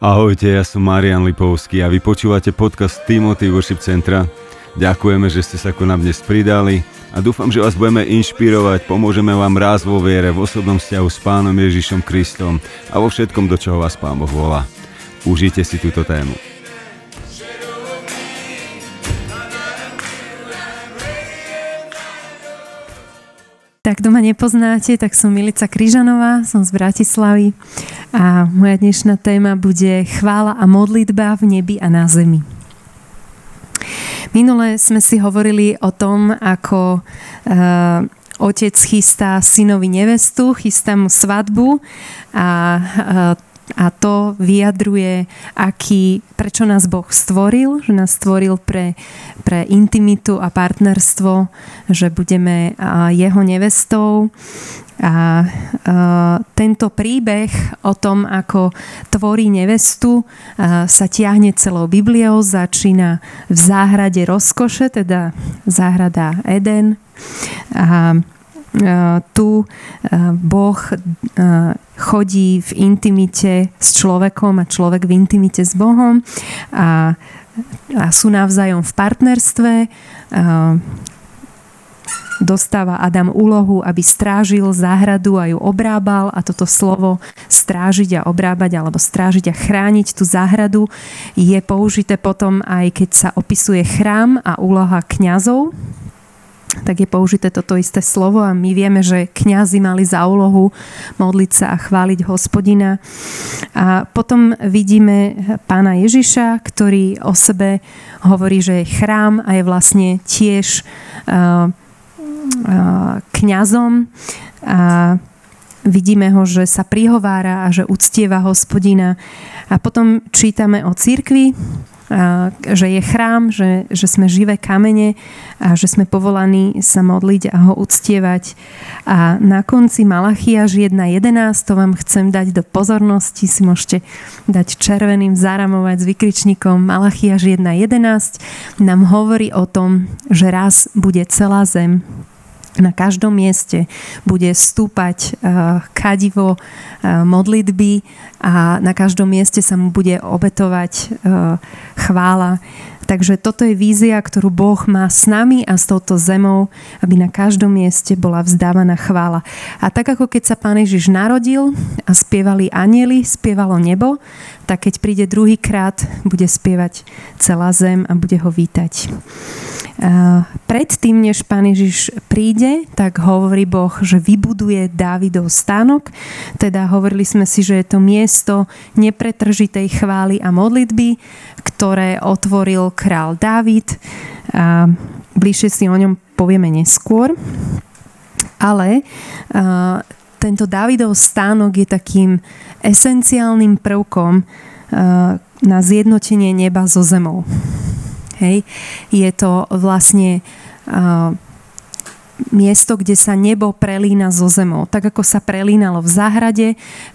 Ahojte, ja som Marian Lipovský a vy počúvate podcast Timothy Worship Centra. Ďakujeme, že ste sa ku nám dnes pridali a dúfam, že vás budeme inšpirovať, pomôžeme vám raz vo viere, v osobnom vzťahu s Pánom Ježišom Kristom a vo všetkom, do čoho vás Pán Boh volá. Užite si túto tému. Tak, kto ma nepoznáte, tak som Milica Kryžanová, som z Bratislavy a moja dnešná téma bude chvála a modlitba v nebi a na zemi. Minule sme si hovorili o tom, ako uh, otec chystá synovi nevestu, chystá mu svadbu a uh, a to vyjadruje, aký, prečo nás Boh stvoril, že nás stvoril pre, pre intimitu a partnerstvo, že budeme jeho nevestou. A, tento príbeh o tom, ako tvorí nevestu, sa tiahne celou Bibliou, začína v záhrade rozkoše, teda záhrada Eden. A, tu Boh chodí v intimite s človekom a človek v intimite s Bohom a, a sú navzájom v partnerstve. Dostáva Adam úlohu, aby strážil záhradu a ju obrábal a toto slovo strážiť a obrábať alebo strážiť a chrániť tú záhradu je použité potom aj keď sa opisuje chrám a úloha kňazov tak je použité toto isté slovo a my vieme, že kňazi mali za úlohu modliť sa a chváliť hospodina. A potom vidíme pána Ježiša, ktorý o sebe hovorí, že je chrám a je vlastne tiež kňazom. A vidíme ho, že sa prihovára a že uctieva hospodina. A potom čítame o cirkvi, že je chrám, že, že sme živé kamene a že sme povolaní sa modliť a ho uctievať. A na konci Malachiaž 1.11, to vám chcem dať do pozornosti, si môžete dať červeným, zaramovať s vykričníkom Malachiaž 1.11, nám hovorí o tom, že raz bude celá zem na každom mieste bude stúpať uh, kadivo uh, modlitby a na každom mieste sa mu bude obetovať uh, chvála. Takže toto je vízia, ktorú Boh má s nami a s touto zemou, aby na každom mieste bola vzdávaná chvála. A tak ako keď sa Pán Ježiš narodil a spievali anieli, spievalo nebo, tak keď príde druhýkrát, bude spievať celá zem a bude ho vítať. Predtým, než Pán Ježiš príde, tak hovorí Boh, že vybuduje Dávidov stánok. Teda hovorili sme si, že je to miesto nepretržitej chvály a modlitby, ktoré otvoril král Dávid. A bližšie si o ňom povieme neskôr. Ale tento Dávidov stánok je takým esenciálnym prvkom na zjednotenie neba so zemou. Hej. Je to vlastne uh, miesto, kde sa nebo prelína so zemou. Tak ako sa prelínalo v záhrade,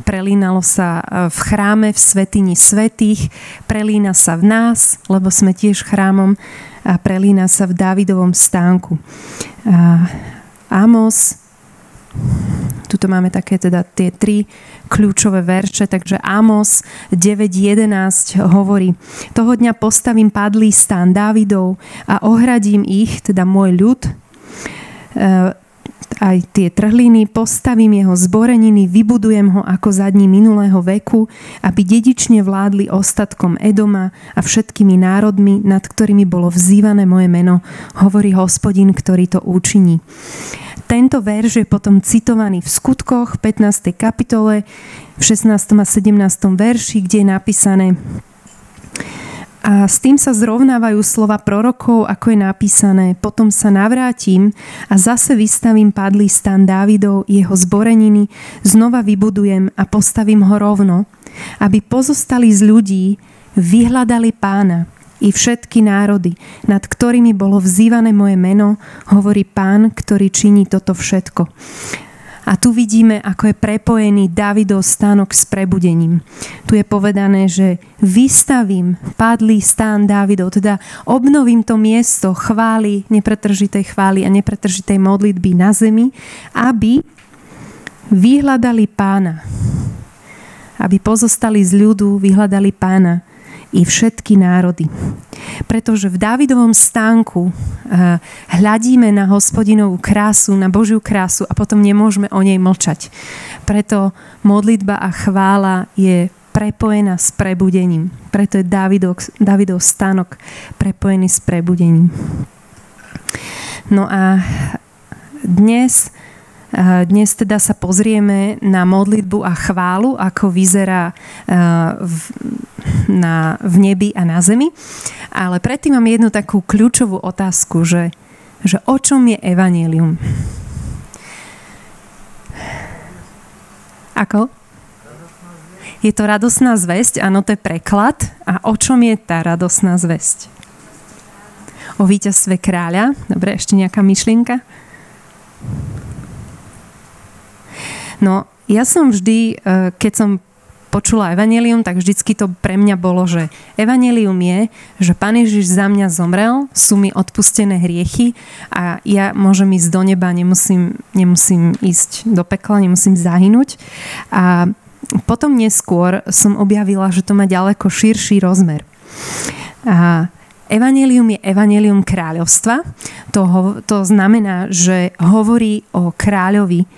prelínalo sa v chráme, v svetini svetých, prelína sa v nás, lebo sme tiež chrámom a prelína sa v Dávidovom stánku. Amos Tuto máme také teda tie tri kľúčové verše, takže Amos 9.11 hovorí Toho dňa postavím padlý stán Dávidov a ohradím ich, teda môj ľud, e, aj tie trhliny, postavím jeho zboreniny, vybudujem ho ako za dní minulého veku, aby dedične vládli ostatkom Edoma a všetkými národmi, nad ktorými bolo vzývané moje meno, hovorí hospodin, ktorý to účiní. Tento verš je potom citovaný v skutkoch 15. kapitole v 16. a 17. verši, kde je napísané a s tým sa zrovnávajú slova prorokov, ako je napísané. Potom sa navrátim a zase vystavím padlý stan Dávidov, jeho zboreniny, znova vybudujem a postavím ho rovno, aby pozostali z ľudí vyhľadali pána i všetky národy, nad ktorými bolo vzývané moje meno, hovorí pán, ktorý činí toto všetko. A tu vidíme, ako je prepojený Davidov stánok s prebudením. Tu je povedané, že vystavím padlý stán Davidov, teda obnovím to miesto chvály, nepretržitej chvály a nepretržitej modlitby na zemi, aby vyhľadali pána. aby pozostali z ľudu vyhľadali pána i všetky národy. Pretože v Dávidovom stánku eh, hľadíme na hospodinovú krásu, na Božiu krásu a potom nemôžeme o nej mlčať. Preto modlitba a chvála je prepojená s prebudením. Preto je Davidov, Davidov stánok prepojený s prebudením. No a dnes dnes teda sa pozrieme na modlitbu a chválu, ako vyzerá v, na, v nebi a na zemi. Ale predtým mám jednu takú kľúčovú otázku, že, že o čom je evanelium? Ako? Je to radosná zväzť, áno, to je preklad. A o čom je tá radosná zväzť? O víťazstve kráľa. Dobre, ešte nejaká myšlienka? No, ja som vždy, e, keď som počula evanelium, tak vždycky to pre mňa bolo, že evanelium je, že Pán Ježiš za mňa zomrel, sú mi odpustené hriechy a ja môžem ísť do neba, nemusím, nemusím ísť do pekla, nemusím zahynúť. A potom neskôr som objavila, že to má ďaleko širší rozmer. A Evangelium je evanelium kráľovstva. To, ho, to znamená, že hovorí o kráľovi,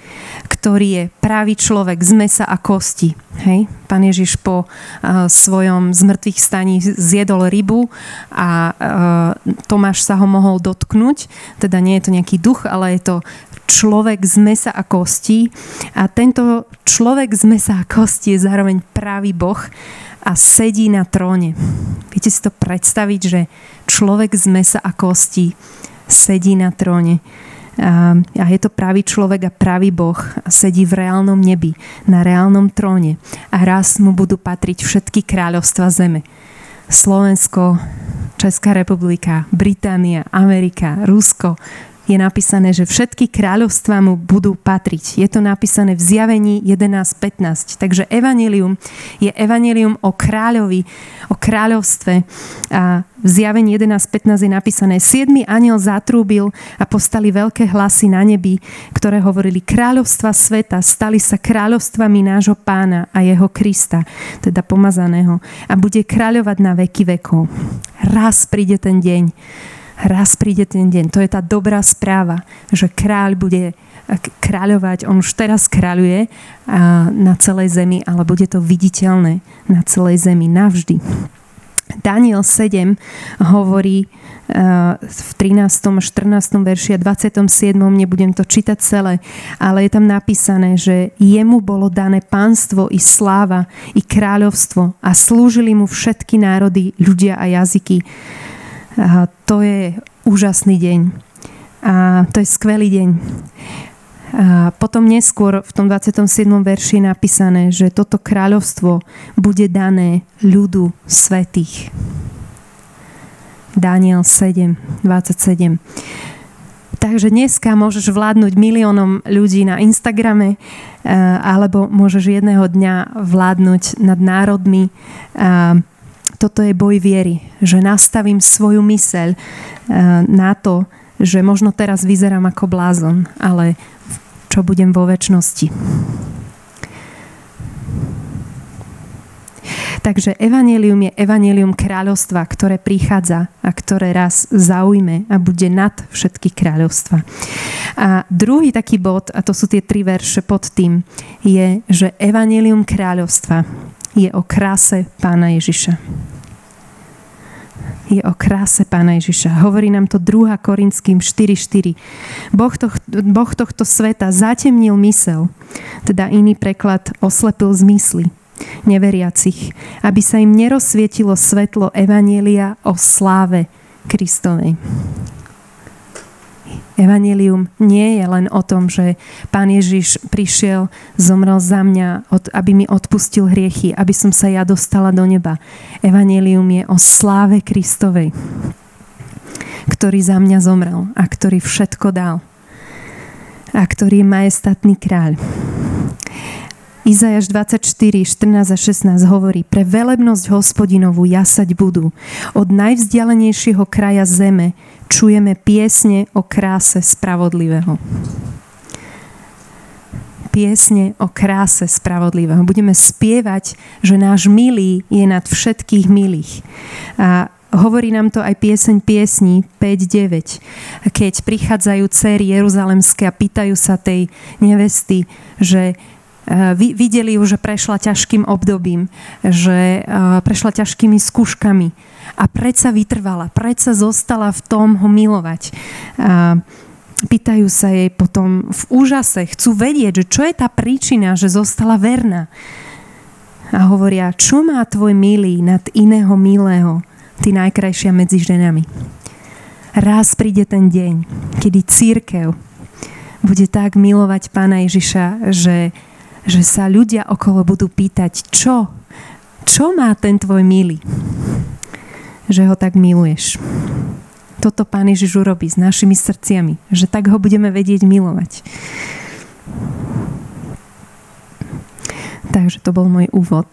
ktorý je pravý človek z mesa a kosti. Hej? Pán Ježiš po uh, svojom zmrtvých staní zjedol rybu a uh, Tomáš sa ho mohol dotknúť. Teda nie je to nejaký duch, ale je to človek z mesa a kostí. A tento človek z mesa a kosti je zároveň pravý Boh a sedí na tróne. Viete si to predstaviť, že človek z mesa a kostí sedí na tróne. A, a je to pravý človek a pravý Boh a sedí v reálnom nebi, na reálnom tróne a raz mu budú patriť všetky kráľovstva zeme. Slovensko, Česká republika, Británia, Amerika, Rusko, je napísané, že všetky kráľovstvá mu budú patriť. Je to napísané v zjavení 11.15. Takže evanilium je evanilium o kráľovi, o kráľovstve. A v zjavení 11.15 je napísané Siedmy aniel zatrúbil a postali veľké hlasy na nebi, ktoré hovorili kráľovstva sveta stali sa kráľovstvami nášho pána a jeho Krista, teda pomazaného. A bude kráľovať na veky vekov. Raz príde ten deň, raz príde ten deň. To je tá dobrá správa, že kráľ bude kráľovať, on už teraz kráľuje na celej zemi, ale bude to viditeľné na celej zemi navždy. Daniel 7 hovorí v 13. a 14. verši a 27. nebudem to čítať celé, ale je tam napísané, že jemu bolo dané pánstvo i sláva i kráľovstvo a slúžili mu všetky národy, ľudia a jazyky. A to je úžasný deň. A to je skvelý deň. A potom neskôr v tom 27. verši je napísané, že toto kráľovstvo bude dané ľudu svetých. Daniel 7, 27. Takže dneska môžeš vládnuť miliónom ľudí na Instagrame alebo môžeš jedného dňa vládnuť nad národmi toto je boj viery, že nastavím svoju myseľ eh, na to, že možno teraz vyzerám ako blázon, ale čo budem vo väčšnosti. Takže evanelium je evanelium kráľovstva, ktoré prichádza a ktoré raz zaujme a bude nad všetky kráľovstva. A druhý taký bod, a to sú tie tri verše pod tým, je, že evanelium kráľovstva je o kráse pána Ježiša. Je o kráse pána Ježiša. Hovorí nám to 2. Korinským 4.4. Boh, to, boh tohto sveta zatemnil mysel, teda iný preklad oslepil zmysly neveriacich, aby sa im nerozsvietilo svetlo Evanielia o sláve Kristovej. Evangelium nie je len o tom, že Pán Ježiš prišiel, zomrel za mňa, aby mi odpustil hriechy, aby som sa ja dostala do neba. Evangelium je o sláve Kristovej, ktorý za mňa zomrel a ktorý všetko dal a ktorý je majestatný kráľ. Izajaš 24, 14 a 16 hovorí, pre velebnosť hospodinovú jasať budú. Od najvzdialenejšieho kraja zeme čujeme piesne o kráse spravodlivého. piesne o kráse spravodlivého. Budeme spievať, že náš milý je nad všetkých milých. A hovorí nám to aj pieseň piesní 5.9. Keď prichádzajú céry Jeruzalemské a pýtajú sa tej nevesty, že videli ju, že prešla ťažkým obdobím, že e, prešla ťažkými skúškami a predsa vytrvala, predsa zostala v tom ho milovať. A pýtajú sa jej potom v úžase, chcú vedieť, že čo je tá príčina, že zostala verná. A hovoria, čo má tvoj milý nad iného milého, ty najkrajšia medzi ženami. Raz príde ten deň, kedy církev bude tak milovať Pána Ježiša, že, že sa ľudia okolo budú pýtať, čo? Čo má ten tvoj milý? Že ho tak miluješ toto Pán Ježiš urobí s našimi srdciami, že tak ho budeme vedieť milovať. Takže to bol môj úvod.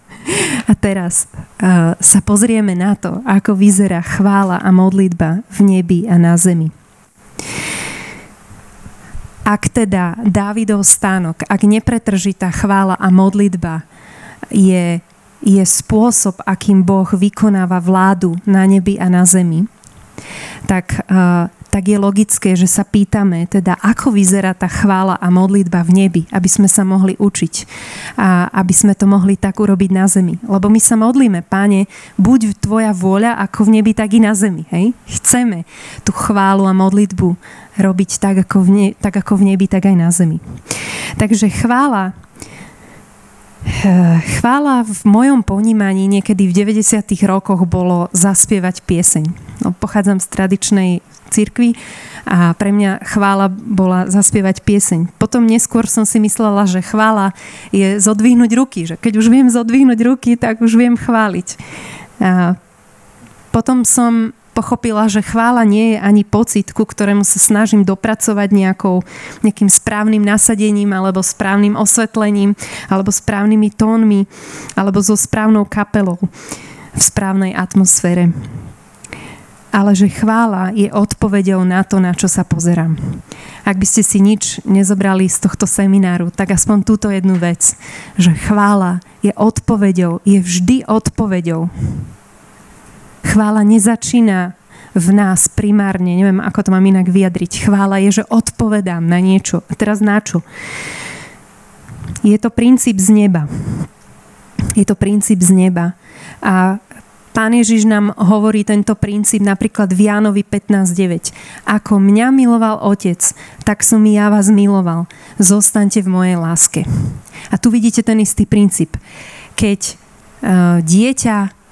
A teraz uh, sa pozrieme na to, ako vyzerá chvála a modlitba v nebi a na zemi. Ak teda Dávidov stánok, ak nepretržitá chvála a modlitba je, je spôsob, akým Boh vykonáva vládu na nebi a na zemi, tak, uh, tak je logické, že sa pýtame, teda ako vyzerá tá chvála a modlitba v nebi, aby sme sa mohli učiť a aby sme to mohli tak urobiť na zemi. Lebo my sa modlíme, páne, buď tvoja vôľa ako v nebi, tak i na zemi. Hej? Chceme tú chválu a modlitbu robiť tak ako, v ne, tak ako v nebi, tak aj na zemi. Takže chvála Chvála v mojom ponímaní niekedy v 90. rokoch bolo zaspievať pieseň. No, pochádzam z tradičnej cirkvi a pre mňa chvála bola zaspievať pieseň. Potom neskôr som si myslela, že chvála je zodvihnúť ruky, že keď už viem zodvihnúť ruky, tak už viem chváliť. A potom som pochopila, že chvála nie je ani pocit, ku ktorému sa snažím dopracovať nejakou, nejakým správnym nasadením alebo správnym osvetlením alebo správnymi tónmi alebo so správnou kapelou v správnej atmosfére. Ale že chvála je odpovedou na to, na čo sa pozerám. Ak by ste si nič nezobrali z tohto semináru, tak aspoň túto jednu vec, že chvála je odpovedou, je vždy odpovedou Chvála nezačína v nás primárne, neviem, ako to mám inak vyjadriť. Chvála je, že odpovedám na niečo. A teraz na čo? Je to princíp z neba. Je to princíp z neba. A Pán Ježiš nám hovorí tento princíp napríklad v Jánovi 15.9. Ako mňa miloval Otec, tak som i ja vás miloval. Zostaňte v mojej láske. A tu vidíte ten istý princíp. Keď uh, dieťa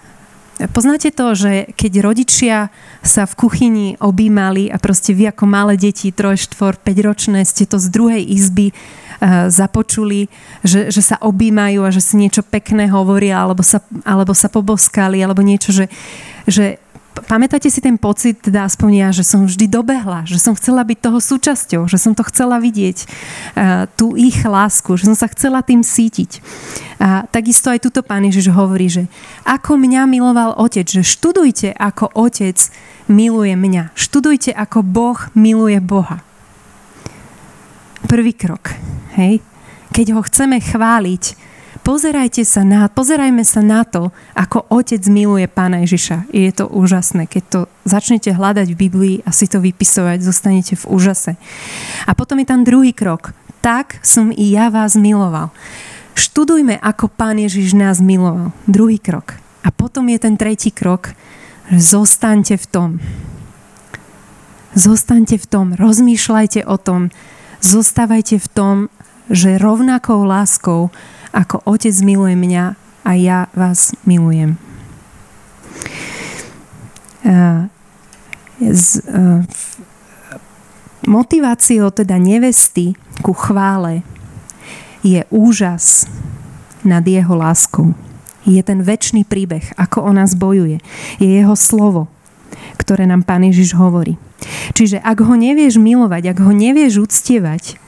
Poznáte to, že keď rodičia sa v kuchyni objímali a proste vy ako malé deti, 3, 4, 5 ročné, ste to z druhej izby uh, započuli, že, že sa objímajú a že si niečo pekné hovoria alebo sa, alebo sa poboskali alebo niečo, že, že pamätáte si ten pocit, teda aspoň ja, že som vždy dobehla, že som chcela byť toho súčasťou, že som to chcela vidieť, uh, tú ich lásku, že som sa chcela tým sítiť. A takisto aj tuto pán Ježiš hovorí, že ako mňa miloval otec, že študujte, ako otec miluje mňa. Študujte, ako Boh miluje Boha. Prvý krok. Hej? Keď ho chceme chváliť, Pozerajte sa na, pozerajme sa na to, ako otec miluje pána Ježiša. Je to úžasné. Keď to začnete hľadať v Biblii a si to vypisovať, zostanete v úžase. A potom je tam druhý krok. Tak som i ja vás miloval. Študujme, ako pán Ježiš nás miloval. Druhý krok. A potom je ten tretí krok. Zostaňte v tom. Zostaňte v tom. Rozmýšľajte o tom. Zostávajte v tom, že rovnakou láskou ako Otec miluje mňa a ja vás milujem. Z, motiváciou teda nevesty ku chvále je úžas nad jeho láskou. Je ten väčší príbeh, ako o nás bojuje. Je jeho slovo, ktoré nám Pán Ježiš hovorí. Čiže ak ho nevieš milovať, ak ho nevieš uctievať,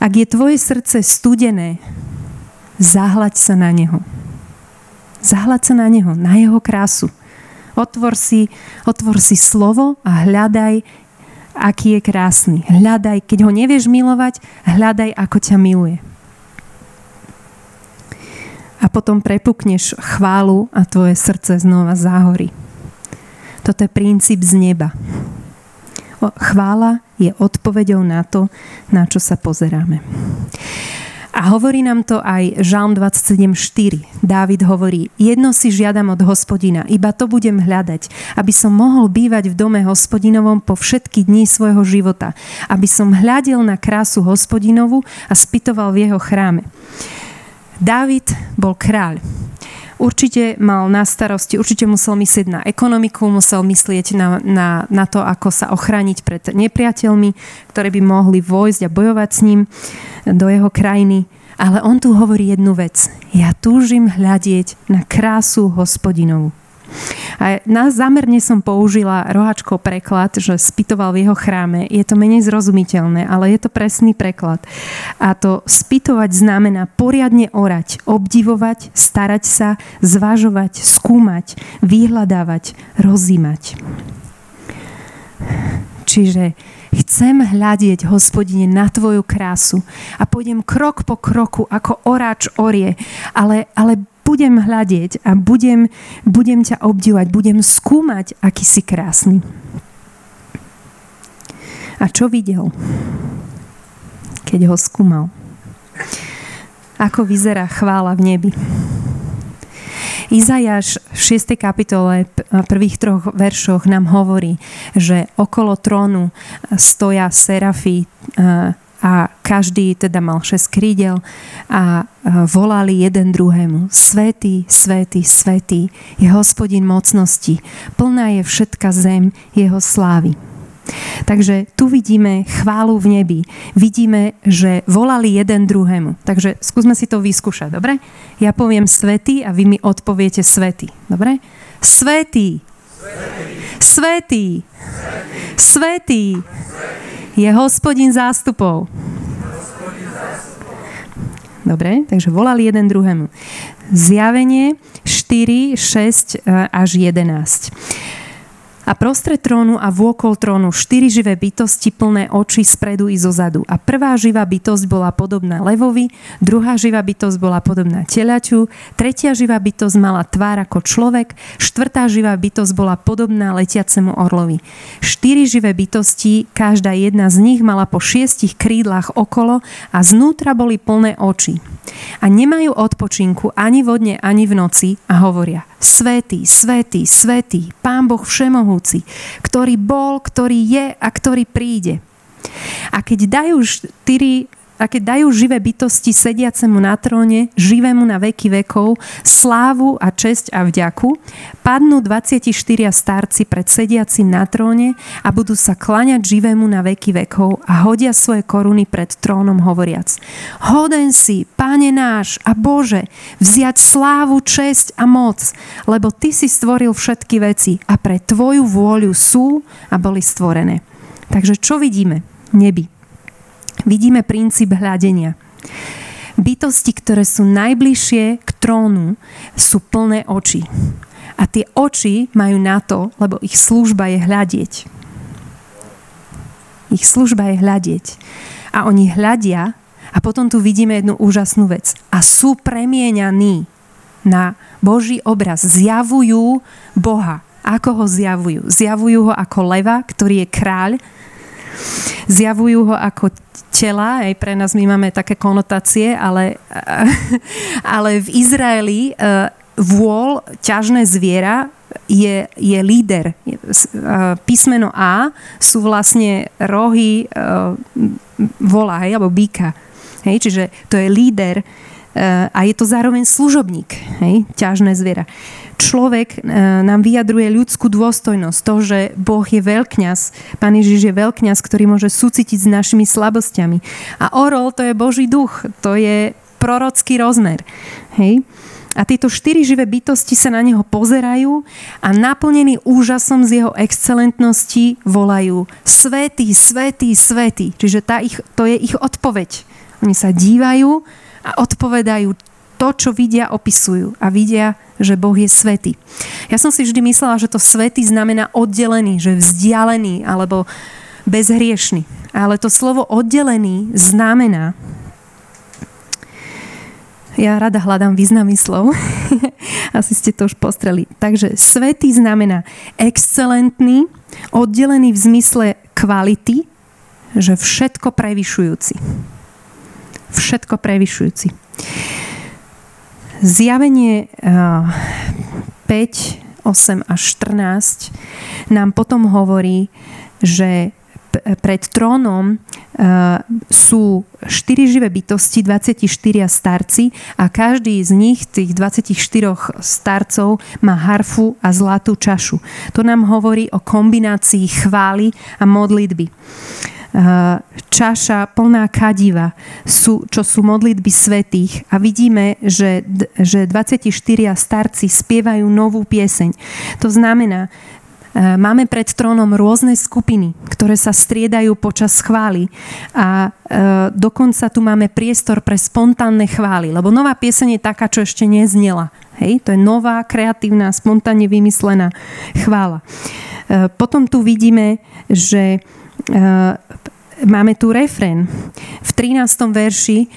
ak je tvoje srdce studené Zahlaď sa na neho. Zahlaď sa na neho, na jeho krásu. Otvor si, otvor si slovo a hľadaj aký je krásny. Hľadaj, keď ho nevieš milovať, hľadaj, ako ťa miluje. A potom prepukneš chválu a tvoje srdce znova záhorí. Toto je princíp z neba. Chvála je odpoveďou na to, na čo sa pozeráme. A hovorí nám to aj Žalm 27.4. Dávid hovorí, jedno si žiadam od hospodina, iba to budem hľadať, aby som mohol bývať v dome hospodinovom po všetky dní svojho života, aby som hľadil na krásu hospodinovu a spytoval v jeho chráme. Dávid bol kráľ určite mal na starosti, určite musel myslieť na ekonomiku, musel myslieť na, na, na to, ako sa ochrániť pred nepriateľmi, ktorí by mohli vojsť a bojovať s ním do jeho krajiny. Ale on tu hovorí jednu vec. Ja túžim hľadieť na krásu hospodinovú. A na zámerne som použila rohačkou preklad, že spytoval v jeho chráme. Je to menej zrozumiteľné, ale je to presný preklad. A to spytovať znamená poriadne orať, obdivovať, starať sa, zvažovať, skúmať, vyhľadávať, rozímať. Čiže chcem hľadieť, hospodine, na tvoju krásu a pôjdem krok po kroku, ako oráč orie, ale, ale budem hľadieť a budem, budem ťa obdivovať, budem skúmať, aký si krásny. A čo videl, keď ho skúmal? Ako vyzerá chvála v nebi? Izajáš v 6. kapitole prvých troch veršoch nám hovorí, že okolo trónu stoja serafy a každý teda mal šesť krídel a volali jeden druhému Svetý, svetý, svetý je hospodin mocnosti, plná je všetka zem jeho slávy. Takže tu vidíme chválu v nebi. Vidíme, že volali jeden druhému. Takže skúsme si to vyskúšať, dobre? Ja poviem svetý a vy mi odpoviete svetý, dobre? Svetý. Svetý. Svetý. Je hospodin zástupov. Dobre, takže volali jeden druhému. Zjavenie 4, 6 e, až 11. A prostred trónu a vôkol trónu štyri živé bytosti plné oči spredu i zozadu. A prvá živá bytosť bola podobná levovi, druhá živá bytosť bola podobná telaťu, tretia živá bytosť mala tvár ako človek, štvrtá živá bytosť bola podobná letiacemu orlovi. Štyri živé bytosti, každá jedna z nich mala po šiestich krídlach okolo a znútra boli plné oči. A nemajú odpočinku ani vodne, ani v noci a hovoria Svetý, svetý, svetý, Pán Boh Všemohúci, ktorý bol, ktorý je a ktorý príde. A keď dajú štyri a dajú živé bytosti sediacemu na tróne, živému na veky vekov, slávu a česť a vďaku, padnú 24 starci pred sediacim na tróne a budú sa klaňať živému na veky vekov a hodia svoje koruny pred trónom hovoriac. Hoden si, Pane náš a Bože, vziať slávu, česť a moc, lebo Ty si stvoril všetky veci a pre Tvoju vôľu sú a boli stvorené. Takže čo vidíme? Nebi vidíme princíp hľadenia. Bytosti, ktoré sú najbližšie k trónu, sú plné oči. A tie oči majú na to, lebo ich služba je hľadieť. Ich služba je hľadieť. A oni hľadia a potom tu vidíme jednu úžasnú vec. A sú premieňaní na Boží obraz. Zjavujú Boha. Ako ho zjavujú? Zjavujú ho ako leva, ktorý je kráľ. Zjavujú ho ako tela, aj pre nás my máme také konotácie, ale, ale v Izraeli e, vôľ, ťažné zviera je, je líder. E, písmeno A sú vlastne rohy e, vola, hej, alebo býka. Hej, čiže to je líder a je to zároveň služobník, hej, ťažné zviera človek e, nám vyjadruje ľudskú dôstojnosť, to, že Boh je veľkňaz, Pán Ježiš je veľkňaz, ktorý môže súcitiť s našimi slabosťami. A orol to je Boží duch, to je prorocký rozmer. Hej? A tieto štyri živé bytosti sa na neho pozerajú a naplnení úžasom z jeho excelentnosti volajú Svetý, svetý, svetý. Čiže tá ich, to je ich odpoveď. Oni sa dívajú a odpovedajú to, čo vidia, opisujú a vidia že Boh je svetý. Ja som si vždy myslela, že to svetý znamená oddelený, že vzdialený, alebo bezhriešný. Ale to slovo oddelený znamená, ja rada hľadám významy slov. Asi ste to už postreli. Takže svetý znamená excelentný, oddelený v zmysle kvality, že všetko prevyšujúci. Všetko prevyšujúci. Zjavenie 5, 8 až 14 nám potom hovorí, že pred trónom sú štyri živé bytosti, 24 starci a každý z nich, tých 24 starcov, má harfu a zlatú čašu. To nám hovorí o kombinácii chvály a modlitby čaša plná kadiva, sú, čo sú modlitby svetých a vidíme, že, že 24 starci spievajú novú pieseň. To znamená, E, máme pred trónom rôzne skupiny, ktoré sa striedajú počas chvály a e, dokonca tu máme priestor pre spontánne chvály, lebo nová pieseň je taká, čo ešte neznela. Hej? To je nová, kreatívna, spontánne vymyslená chvála. E, potom tu vidíme, že máme tu refren. V 13. verši e,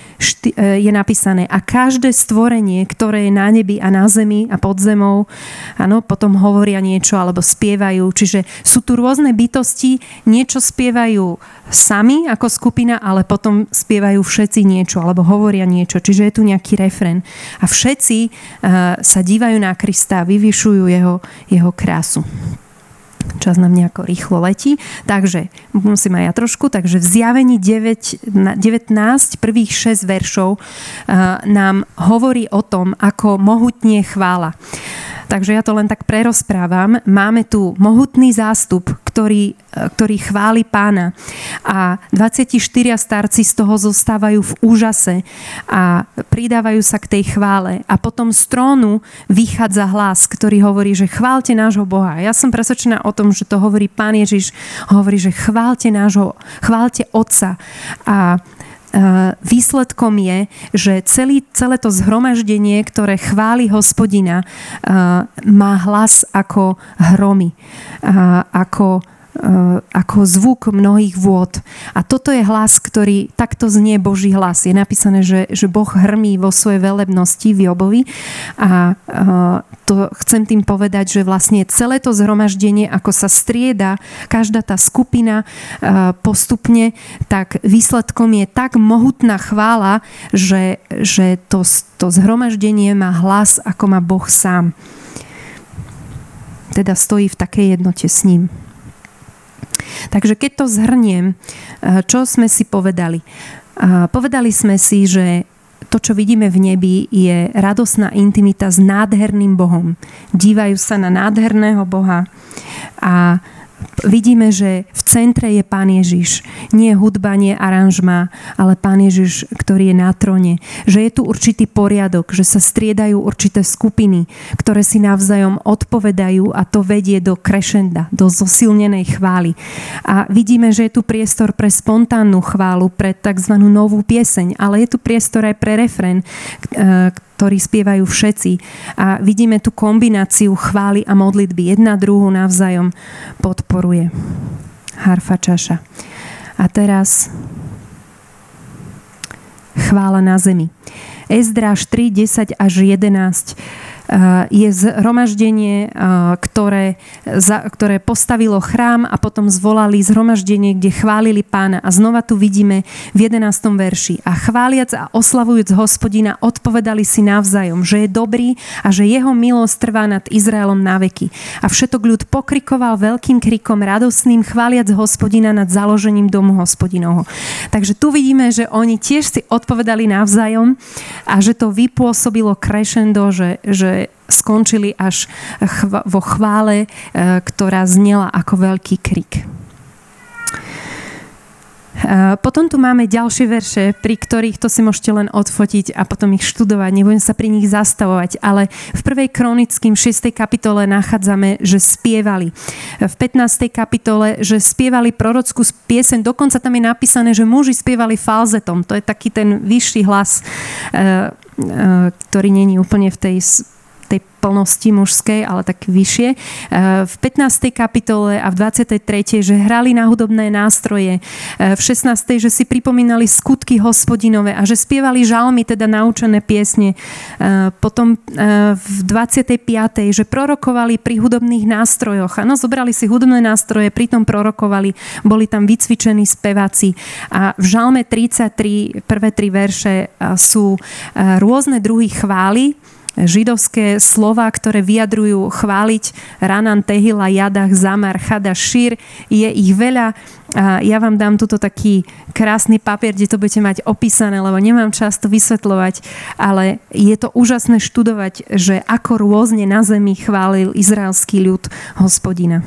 je napísané a každé stvorenie, ktoré je na nebi a na zemi a pod zemou, ano, potom hovoria niečo alebo spievajú. Čiže sú tu rôzne bytosti, niečo spievajú sami ako skupina, ale potom spievajú všetci niečo alebo hovoria niečo. Čiže je tu nejaký refren. A všetci uh, sa dívajú na Krista a vyvyšujú jeho, jeho krásu čas nám nejako rýchlo letí. Takže musím aj ja trošku. Takže v zjavení 9, 19, prvých 6 veršov nám hovorí o tom, ako mohutne chvála takže ja to len tak prerozprávam. Máme tu mohutný zástup, ktorý, ktorý chváli pána. A 24 starci z toho zostávajú v úžase a pridávajú sa k tej chvále. A potom z trónu vychádza hlas, ktorý hovorí, že chválte nášho Boha. Ja som presvedčená o tom, že to hovorí pán Ježiš, hovorí, že chválte nášho, chválte Otca. A výsledkom je, že celý, celé to zhromaždenie, ktoré chváli hospodina, má hlas ako hromy, ako ako zvuk mnohých vôd. A toto je hlas, ktorý takto znie Boží hlas. Je napísané, že, že Boh hrmí vo svojej velebnosti v Jobovi a eh, to chcem tým povedať, že vlastne celé to zhromaždenie, ako sa strieda každá tá skupina eh, postupne, tak výsledkom je tak mohutná chvála, že, že to, to zhromaždenie má hlas, ako má Boh sám. Teda stojí v takej jednote s ním. Takže keď to zhrniem, eh, čo sme si povedali? Eh, povedali sme si, že to, čo vidíme v nebi, je radosná intimita s nádherným Bohom. Dívajú sa na nádherného Boha a vidíme, že v centre je Pán Ježiš. Nie hudba, nie aranžma, ale Pán Ježiš, ktorý je na trone. Že je tu určitý poriadok, že sa striedajú určité skupiny, ktoré si navzájom odpovedajú a to vedie do krešenda, do zosilnenej chvály. A vidíme, že je tu priestor pre spontánnu chválu, pre tzv. novú pieseň, ale je tu priestor aj pre refren, ktorý spievajú všetci. A vidíme tu kombináciu chvály a modlitby. Jedna druhú navzájom podporuje. Harfa čaša. A teraz chvála na zemi. Ezdráž 3, 10 až 11 Eh, je zhromaždenie, eh, ktoré, ktoré postavilo chrám a potom zvolali zhromaždenie, kde chválili pána. A znova tu vidíme v 11. verši. A chváliac a oslavujúc hospodina odpovedali si navzájom, že je dobrý a že jeho milosť trvá nad Izraelom na veky. A všetok ľud pokrikoval veľkým krikom radosným, chváliac hospodina nad založením domu hospodinovho. Takže tu vidíme, že oni tiež si odpovedali navzájom a že to vypôsobilo crescendo, že, že skončili až vo chvále, e, ktorá znela ako veľký krik. E, potom tu máme ďalšie verše, pri ktorých to si môžete len odfotiť a potom ich študovať. Nebudem sa pri nich zastavovať, ale v prvej kronickým 6. kapitole nachádzame, že spievali. V 15. kapitole, že spievali prorockú pieseň, dokonca tam je napísané, že muži spievali falzetom. To je taký ten vyšší hlas, ktorý není úplne v tej plnosti mužskej, ale tak vyššie. E, v 15. kapitole a v 23. že hrali na hudobné nástroje. E, v 16. že si pripomínali skutky hospodinové a že spievali žalmy, teda naučené piesne. Potom v 25. že prorokovali pri hudobných nástrojoch. Áno, zobrali si hudobné nástroje, pritom prorokovali, boli tam vycvičení speváci. A v žalme 33, prvé tri verše sú rôzne druhy chvály, židovské slova, ktoré vyjadrujú chváliť Ranan, Tehila, Jadach, Zamar, Chada, Šír. Je ich veľa. Ja vám dám tuto taký krásny papier, kde to budete mať opísané, lebo nemám čas to vysvetľovať, ale je to úžasné študovať, že ako rôzne na zemi chválil izraelský ľud hospodina.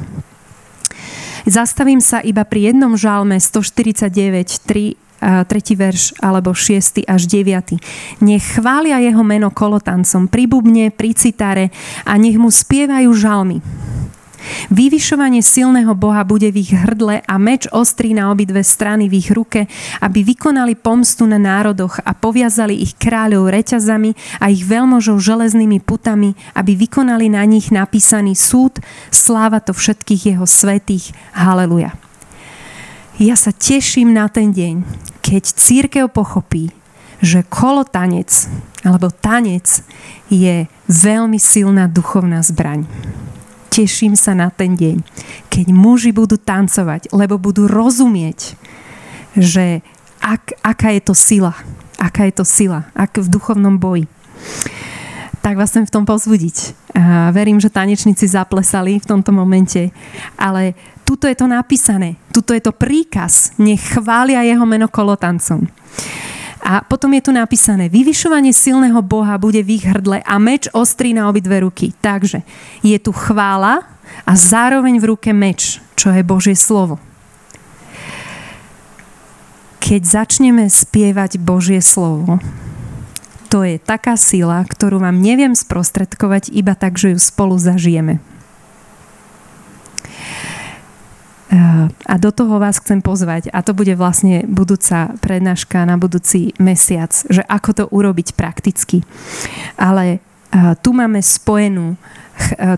Zastavím sa iba pri jednom žalme 149, 3 tretí verš alebo 6. až 9. Nech chvália jeho meno kolotancom pri bubne, pri citare a nech mu spievajú žalmy. Vyvyšovanie silného Boha bude v ich hrdle a meč ostrý na obidve strany v ich ruke, aby vykonali pomstu na národoch a poviazali ich kráľov reťazami a ich veľmožov železnými putami, aby vykonali na nich napísaný súd, sláva to všetkých jeho svetých. Haleluja. Ja sa teším na ten deň, keď církev pochopí, že kolotanec alebo tanec je veľmi silná duchovná zbraň. Teším sa na ten deň, keď muži budú tancovať, lebo budú rozumieť, že ak, aká je to sila, aká je to sila, ak v duchovnom boji. Tak vás chcem v tom pozbudiť. verím, že tanečníci zaplesali v tomto momente, ale tuto je to napísané, tuto je to príkaz, nech chvália jeho meno kolotancom. A potom je tu napísané, vyvyšovanie silného Boha bude v ich hrdle a meč ostrý na obidve ruky. Takže je tu chvála a zároveň v ruke meč, čo je Božie slovo. Keď začneme spievať Božie slovo, to je taká sila, ktorú vám neviem sprostredkovať iba tak, že ju spolu zažijeme. A do toho vás chcem pozvať, a to bude vlastne budúca prednáška na budúci mesiac, že ako to urobiť prakticky. Ale tu máme spojenú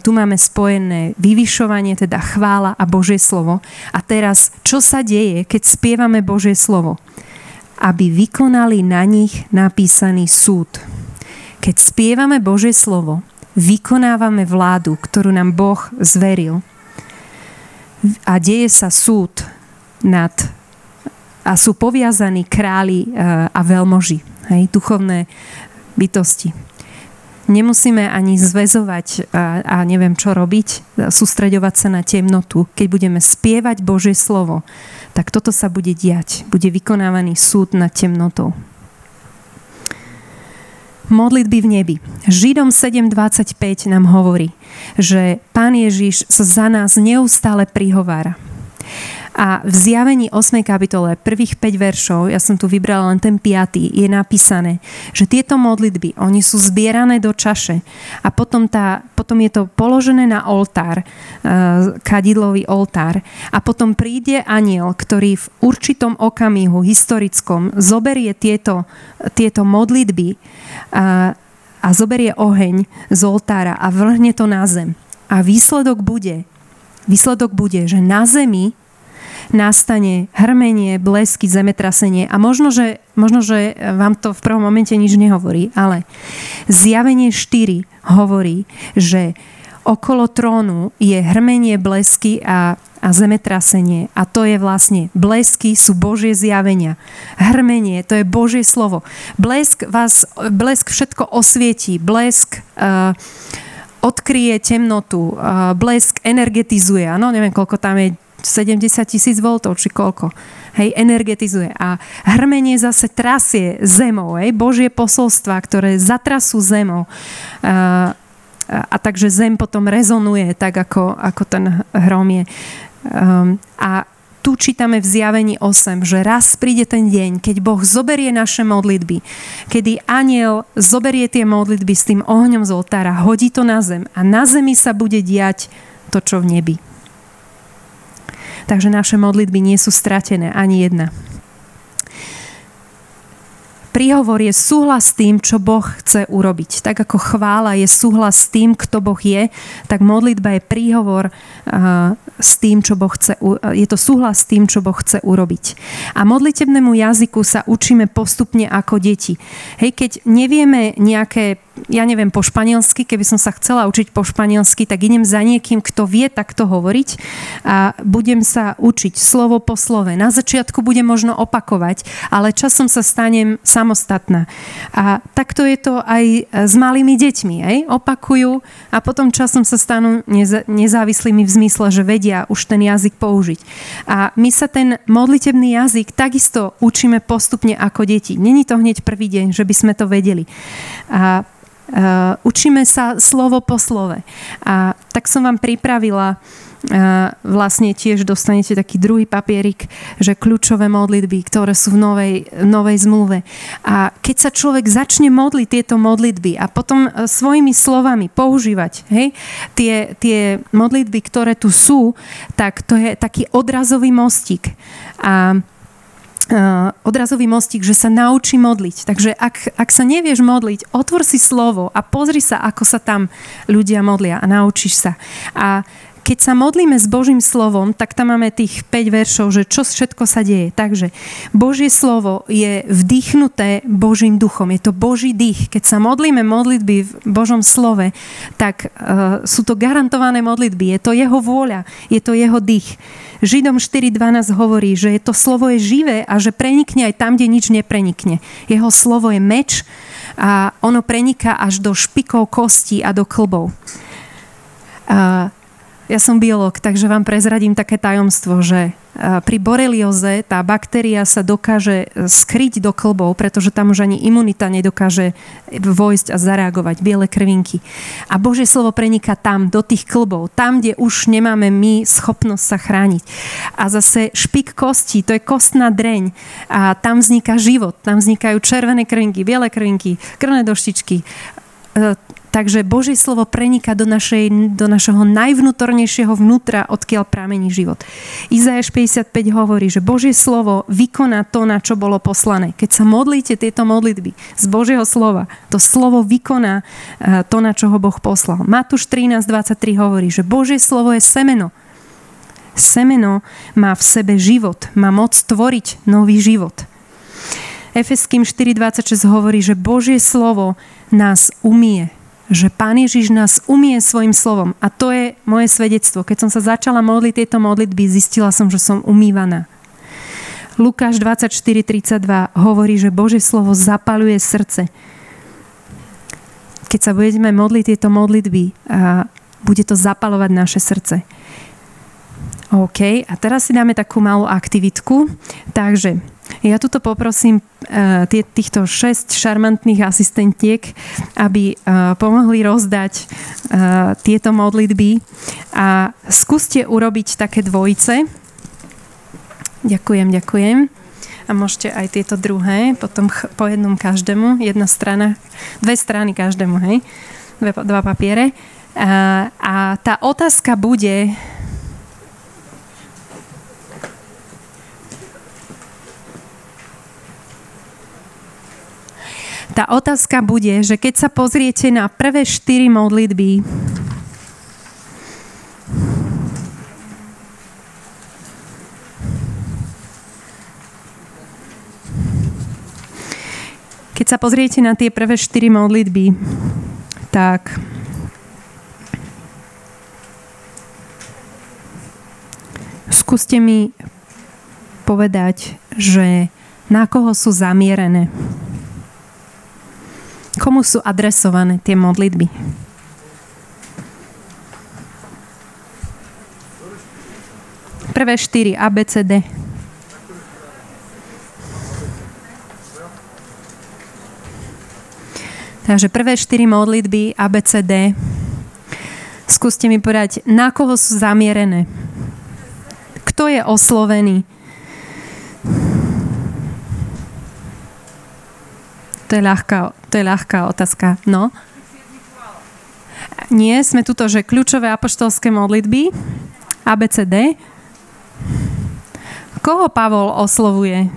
tu máme spojené vyvyšovanie, teda chvála a Božie slovo. A teraz, čo sa deje, keď spievame Božie slovo? Aby vykonali na nich napísaný súd. Keď spievame Božie slovo, vykonávame vládu, ktorú nám Boh zveril a deje sa súd nad a sú poviazaní králi e, a veľmoži, hej, duchovné bytosti. Nemusíme ani zväzovať a, a neviem čo robiť, sústreďovať sa na temnotu. Keď budeme spievať Božie slovo, tak toto sa bude diať. Bude vykonávaný súd nad temnotou modlitby v nebi. Židom 7.25 nám hovorí, že Pán Ježiš sa za nás neustále prihovára. A v zjavení 8. kapitole, prvých 5 veršov, ja som tu vybrala len ten 5, je napísané, že tieto modlitby, oni sú zbierané do čaše a potom, tá, potom je to položené na oltár, uh, kadidlový oltár a potom príde aniel, ktorý v určitom okamihu historickom zoberie tieto, tieto modlitby a, a zoberie oheň z oltára a vrhne to na zem. A výsledok bude, výsledok bude, že na zemi nastane hrmenie, blesky, zemetrasenie a možno že, možno, že vám to v prvom momente nič nehovorí, ale zjavenie 4 hovorí, že okolo trónu je hrmenie, blesky a, a zemetrasenie. A to je vlastne, blesky sú Božie zjavenia. Hrmenie, to je Božie slovo. Blesk vás, blesk všetko osvietí. Blesk uh, odkryje temnotu. Blesk energetizuje. Áno, neviem, koľko tam je 70 tisíc voltov, či koľko. Hej, energetizuje. A hrmenie zase trasie zemou, hej, Božie posolstva, ktoré zatrasú zemou. A, a, a takže zem potom rezonuje, tak ako, ako ten hrom je. Um, a tu čítame v zjavení 8, že raz príde ten deň, keď Boh zoberie naše modlitby, kedy aniel zoberie tie modlitby s tým ohňom z oltára, hodí to na zem a na zemi sa bude diať to, čo v nebi. Takže naše modlitby nie sú stratené, ani jedna. Príhovor je súhlas s tým, čo Boh chce urobiť. Tak ako chvála je súhlas s tým, kto Boh je, tak modlitba je príhovor s tým, čo Boh chce, je to súhlas s tým, čo Boh chce urobiť. A modlitebnému jazyku sa učíme postupne ako deti. Hej, keď nevieme nejaké ja neviem po španielsky, keby som sa chcela učiť po španielsky, tak idem za niekým, kto vie takto hovoriť a budem sa učiť slovo po slove. Na začiatku budem možno opakovať, ale časom sa stanem samostatná. A takto je to aj s malými deťmi. Aj? Opakujú a potom časom sa stanú nezávislými v zmysle, že vedia už ten jazyk použiť. A my sa ten modlitebný jazyk takisto učíme postupne ako deti. Není to hneď prvý deň, že by sme to vedeli. A Uh, učíme sa slovo po slove. A tak som vám pripravila uh, vlastne tiež dostanete taký druhý papierik, že kľúčové modlitby, ktoré sú v novej, novej zmluve. A keď sa človek začne modliť tieto modlitby a potom uh, svojimi slovami používať hej, tie, tie modlitby, ktoré tu sú, tak to je taký odrazový mostík. A odrazový mostík, že sa naučí modliť. Takže ak, ak sa nevieš modliť, otvor si slovo a pozri sa, ako sa tam ľudia modlia a naučíš sa. A keď sa modlíme s Božím slovom, tak tam máme tých 5 veršov, že čo všetko sa deje. Takže Božie slovo je vdýchnuté Božím duchom. Je to Boží dých. Keď sa modlíme modlitby v Božom slove, tak uh, sú to garantované modlitby. Je to jeho vôľa, je to jeho dých. Židom 4.12 hovorí, že to slovo je živé a že prenikne aj tam, kde nič neprenikne. Jeho slovo je meč a ono preniká až do špikov kostí a do klbov. A ja som biolog, takže vám prezradím také tajomstvo, že pri borelioze tá baktéria sa dokáže e, skryť do klbov, pretože tam už ani imunita nedokáže vojsť a zareagovať, biele krvinky. A Božie slovo preniká tam, do tých klbov, tam, kde už nemáme my schopnosť sa chrániť. A zase špik kostí, to je kostná dreň a tam vzniká život, tam vznikajú červené krvinky, biele krvinky, krvné doštičky e, Takže Božie slovo preniká do, našej, do našeho najvnútornejšieho vnútra, odkiaľ pramení život. Izajáš 55 hovorí, že Božie slovo vykoná to, na čo bolo poslané. Keď sa modlíte tieto modlitby z Božieho slova, to slovo vykoná eh, to, na čo ho Boh poslal. Matúš 13.23 hovorí, že Božie slovo je semeno. Semeno má v sebe život, má moc tvoriť nový život. Efeským 4.26 hovorí, že Božie slovo nás umie, že Pán Ježiš nás umie svojim slovom. A to je moje svedectvo. Keď som sa začala modliť tieto modlitby, zistila som, že som umývaná. Lukáš 24.32 hovorí, že Božie slovo zapaluje srdce. Keď sa budeme modliť tieto modlitby, a bude to zapalovať naše srdce. OK, a teraz si dáme takú malú aktivitku. Takže ja tuto poprosím uh, tie, týchto šesť šarmantných asistentiek, aby uh, pomohli rozdať uh, tieto modlitby a skúste urobiť také dvojice. Ďakujem, ďakujem. A môžete aj tieto druhé, potom po jednom každému, jedna strana, dve strany každému, hej? Dva papiere. A tá otázka bude, Tá otázka bude, že keď sa pozriete na prvé štyri modlitby, keď sa pozriete na tie prvé štyri modlitby, tak skúste mi povedať, že na koho sú zamierené. Komu sú adresované tie modlitby? Prvé štyri ABCD. Takže prvé štyri modlitby ABCD. Skúste mi povedať, na koho sú zamierené. Kto je oslovený? To je ľahká, to je ľahká otázka. No. Nie, sme tuto, že kľúčové apoštolské modlitby, ABCD. Koho Pavol oslovuje?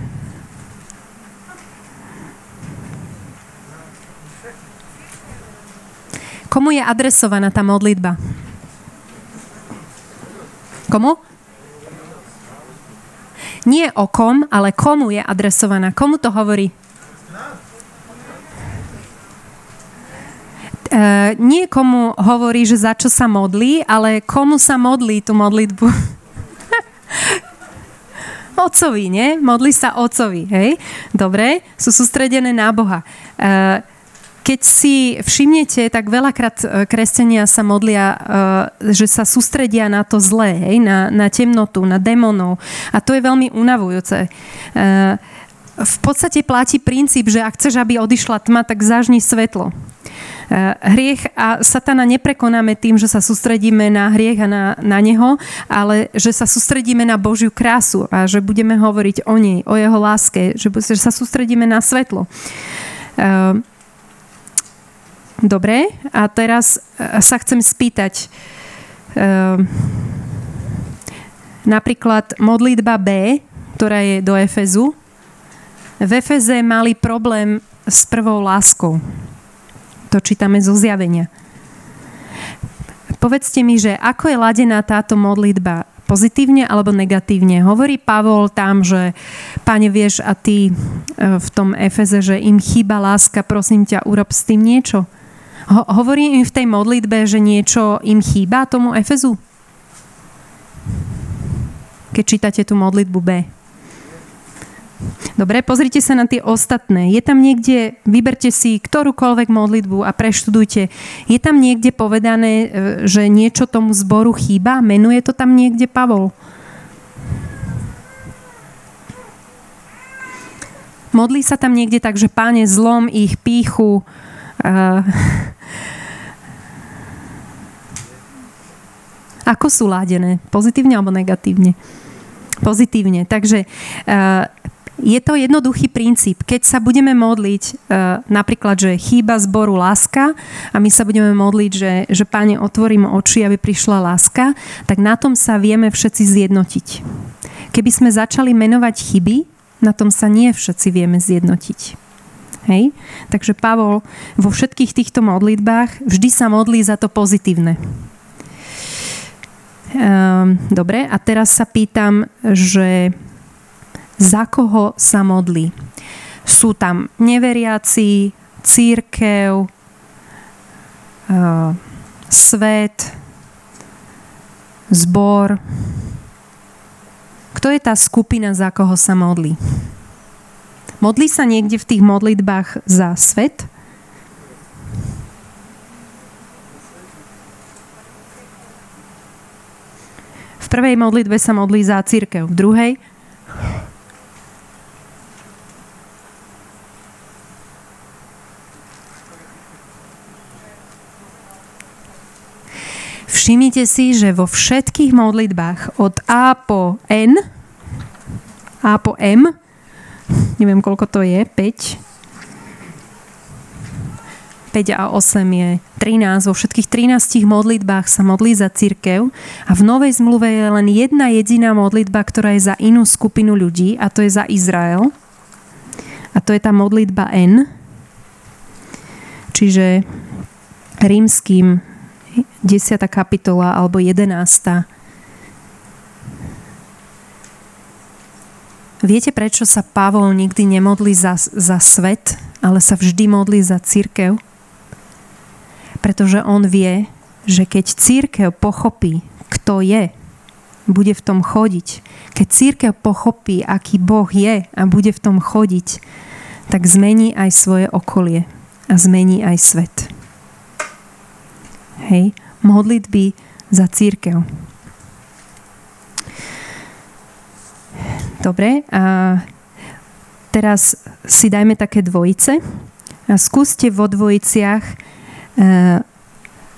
Komu je adresovaná tá modlitba? Komu? Nie o kom, ale komu je adresovaná. Komu to hovorí? Uh, nie komu hovorí, že za čo sa modlí, ale komu sa modlí tú modlitbu. Ocovi, nie? Modlí sa ocovi, hej? Dobre, sú sústredené na Boha. Uh, keď si všimnete, tak veľakrát e, kresťania sa modlia, e, že sa sústredia na to zlé, hej? Na, na temnotu, na démonov. A to je veľmi unavujúce. E, v podstate platí princíp, že ak chceš, aby odišla tma, tak zažni svetlo. Hriech a satana neprekonáme tým, že sa sústredíme na hriech a na, na neho, ale že sa sústredíme na Božiu krásu a že budeme hovoriť o nej, o jeho láske, že, že sa sústredíme na svetlo. Dobre, a teraz e, sa chcem spýtať. Napríklad modlitba B, ktorá je do Efezu. V Efeze mali problém s prvou láskou. To čítame zo zjavenia. Povedzte mi, že ako je ladená táto modlitba? Pozitívne alebo negatívne? Hovorí Pavol tam, že Pane, vieš, a ty e, v tom Efeze, že im chýba láska, prosím ťa, urob s tým niečo. Ho- hovorí im v tej modlitbe, že niečo im chýba tomu Efezu? Keď čítate tú modlitbu B. Dobre, pozrite sa na tie ostatné. Je tam niekde, vyberte si ktorúkoľvek modlitbu a preštudujte. Je tam niekde povedané, e, že niečo tomu zboru chýba? Menuje to tam niekde Pavol? Modlí sa tam niekde tak, že páne zlom ich píchu, Uh, ako sú ládené? Pozitívne alebo negatívne? Pozitívne. Takže uh, je to jednoduchý princíp. Keď sa budeme modliť uh, napríklad, že chýba zboru láska a my sa budeme modliť, že, že páne otvorím oči, aby prišla láska, tak na tom sa vieme všetci zjednotiť. Keby sme začali menovať chyby, na tom sa nie všetci vieme zjednotiť. Hej? Takže Pavol vo všetkých týchto modlitbách vždy sa modlí za to pozitívne. Um, dobre, a teraz sa pýtam, že za koho sa modlí? Sú tam neveriaci, církev, uh, svet, zbor. Kto je tá skupina, za koho sa modlí? Modlí sa niekde v tých modlitbách za svet? V prvej modlitbe sa modlí za církev, v druhej Všimnite si, že vo všetkých modlitbách od A po N, A po M, neviem koľko to je, 5. 5 a 8 je 13. Vo všetkých 13 modlitbách sa modlí za církev a v Novej zmluve je len jedna jediná modlitba, ktorá je za inú skupinu ľudí a to je za Izrael. A to je tá modlitba N. Čiže rímským 10. kapitola alebo 11. Viete, prečo sa Pavol nikdy nemodlí za, za svet, ale sa vždy modlí za církev? Pretože on vie, že keď církev pochopí, kto je, bude v tom chodiť. Keď církev pochopí, aký Boh je a bude v tom chodiť, tak zmení aj svoje okolie a zmení aj svet. Hej, modlitby za církev. Dobre, a teraz si dajme také dvojice a skúste vo dvojiciach e,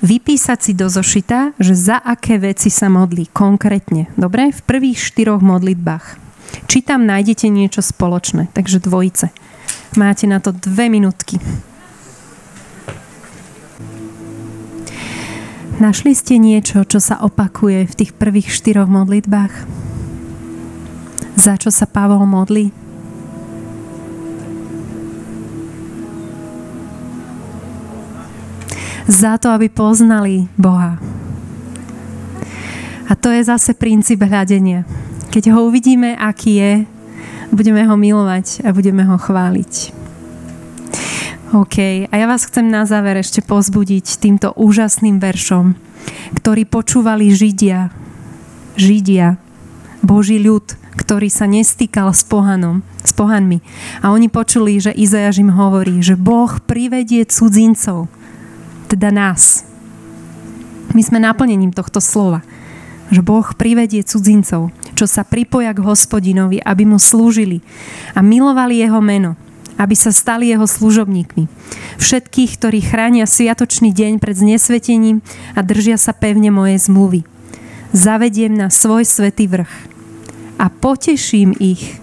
vypísať si do zošita, že za aké veci sa modlí konkrétne. Dobre? V prvých štyroch modlitbách. Či tam nájdete niečo spoločné. Takže dvojice. Máte na to dve minútky. Našli ste niečo, čo sa opakuje v tých prvých štyroch modlitbách? za čo sa Pavol modlí? za to, aby poznali Boha. A to je zase princíp hľadenia. Keď ho uvidíme, aký je, budeme ho milovať a budeme ho chváliť. OK, a ja vás chcem na záver ešte pozbudiť týmto úžasným veršom, ktorý počúvali Židia. Židia, Boží ľud, ktorý sa nestýkal s pohanom, s pohanmi. A oni počuli, že Izajaž im hovorí, že Boh privedie cudzincov, teda nás. My sme naplnením tohto slova že Boh privedie cudzincov, čo sa pripoja k hospodinovi, aby mu slúžili a milovali jeho meno, aby sa stali jeho služobníkmi. Všetkých, ktorí chránia sviatočný deň pred znesvetením a držia sa pevne mojej zmluvy. Zavediem na svoj svetý vrch a poteším ich,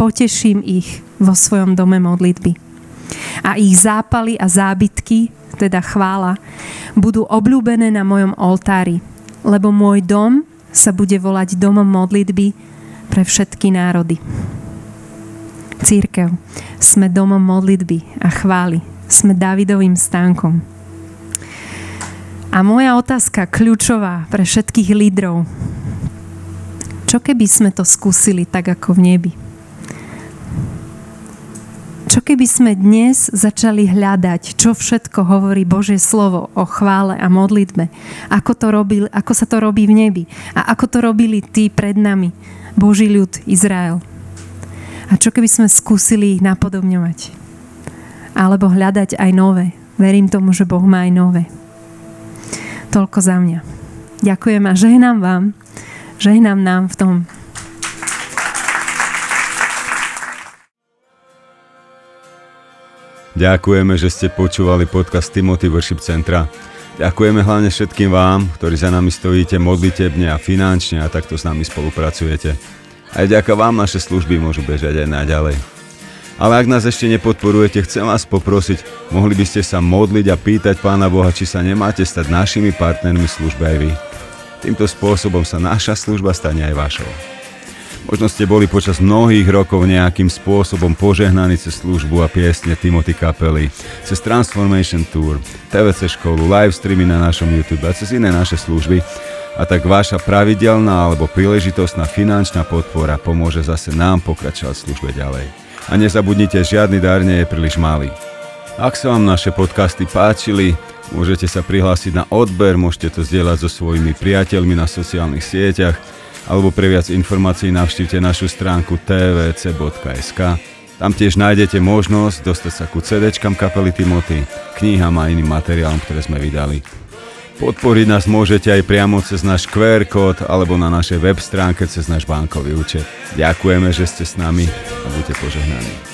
poteším ich vo svojom dome modlitby. A ich zápaly a zábytky, teda chvála, budú obľúbené na mojom oltári lebo môj dom sa bude volať domom modlitby pre všetky národy. Církev, sme domom modlitby a chvály. Sme Davidovým stánkom. A moja otázka kľúčová pre všetkých lídrov. Čo keby sme to skúsili tak ako v nebi? Čo keby sme dnes začali hľadať, čo všetko hovorí Božie slovo o chvále a modlitbe, ako, to robil, ako sa to robí v nebi a ako to robili tí pred nami, Boží ľud Izrael. A čo keby sme skúsili ich napodobňovať? Alebo hľadať aj nové. Verím tomu, že Boh má aj nové. Toľko za mňa. Ďakujem a žehnám vám, žehnám nám v tom Ďakujeme, že ste počúvali podcast Timothy Worship Centra. Ďakujeme hlavne všetkým vám, ktorí za nami stojíte modlitebne a finančne a takto s nami spolupracujete. Aj ďaká vám naše služby môžu bežať aj naďalej. Ale ak nás ešte nepodporujete, chcem vás poprosiť, mohli by ste sa modliť a pýtať Pána Boha, či sa nemáte stať našimi partnermi služby aj vy. Týmto spôsobom sa naša služba stane aj vašou. Možno ste boli počas mnohých rokov nejakým spôsobom požehnaní cez službu a piesne Timothy Kapely, cez Transformation Tour, TVC školu, live streamy na našom YouTube a cez iné naše služby. A tak vaša pravidelná alebo príležitostná finančná podpora pomôže zase nám pokračovať v službe ďalej. A nezabudnite, žiadny dar nie je príliš malý. Ak sa vám naše podcasty páčili, môžete sa prihlásiť na odber, môžete to zdieľať so svojimi priateľmi na sociálnych sieťach alebo pre viac informácií navštívte našu stránku tvc.sk. Tam tiež nájdete možnosť dostať sa ku CD kapely Timothy, knihám a iným materiálom, ktoré sme vydali. Podporiť nás môžete aj priamo cez náš QR kód alebo na našej web stránke cez náš bankový účet. Ďakujeme, že ste s nami a buďte požehnaní.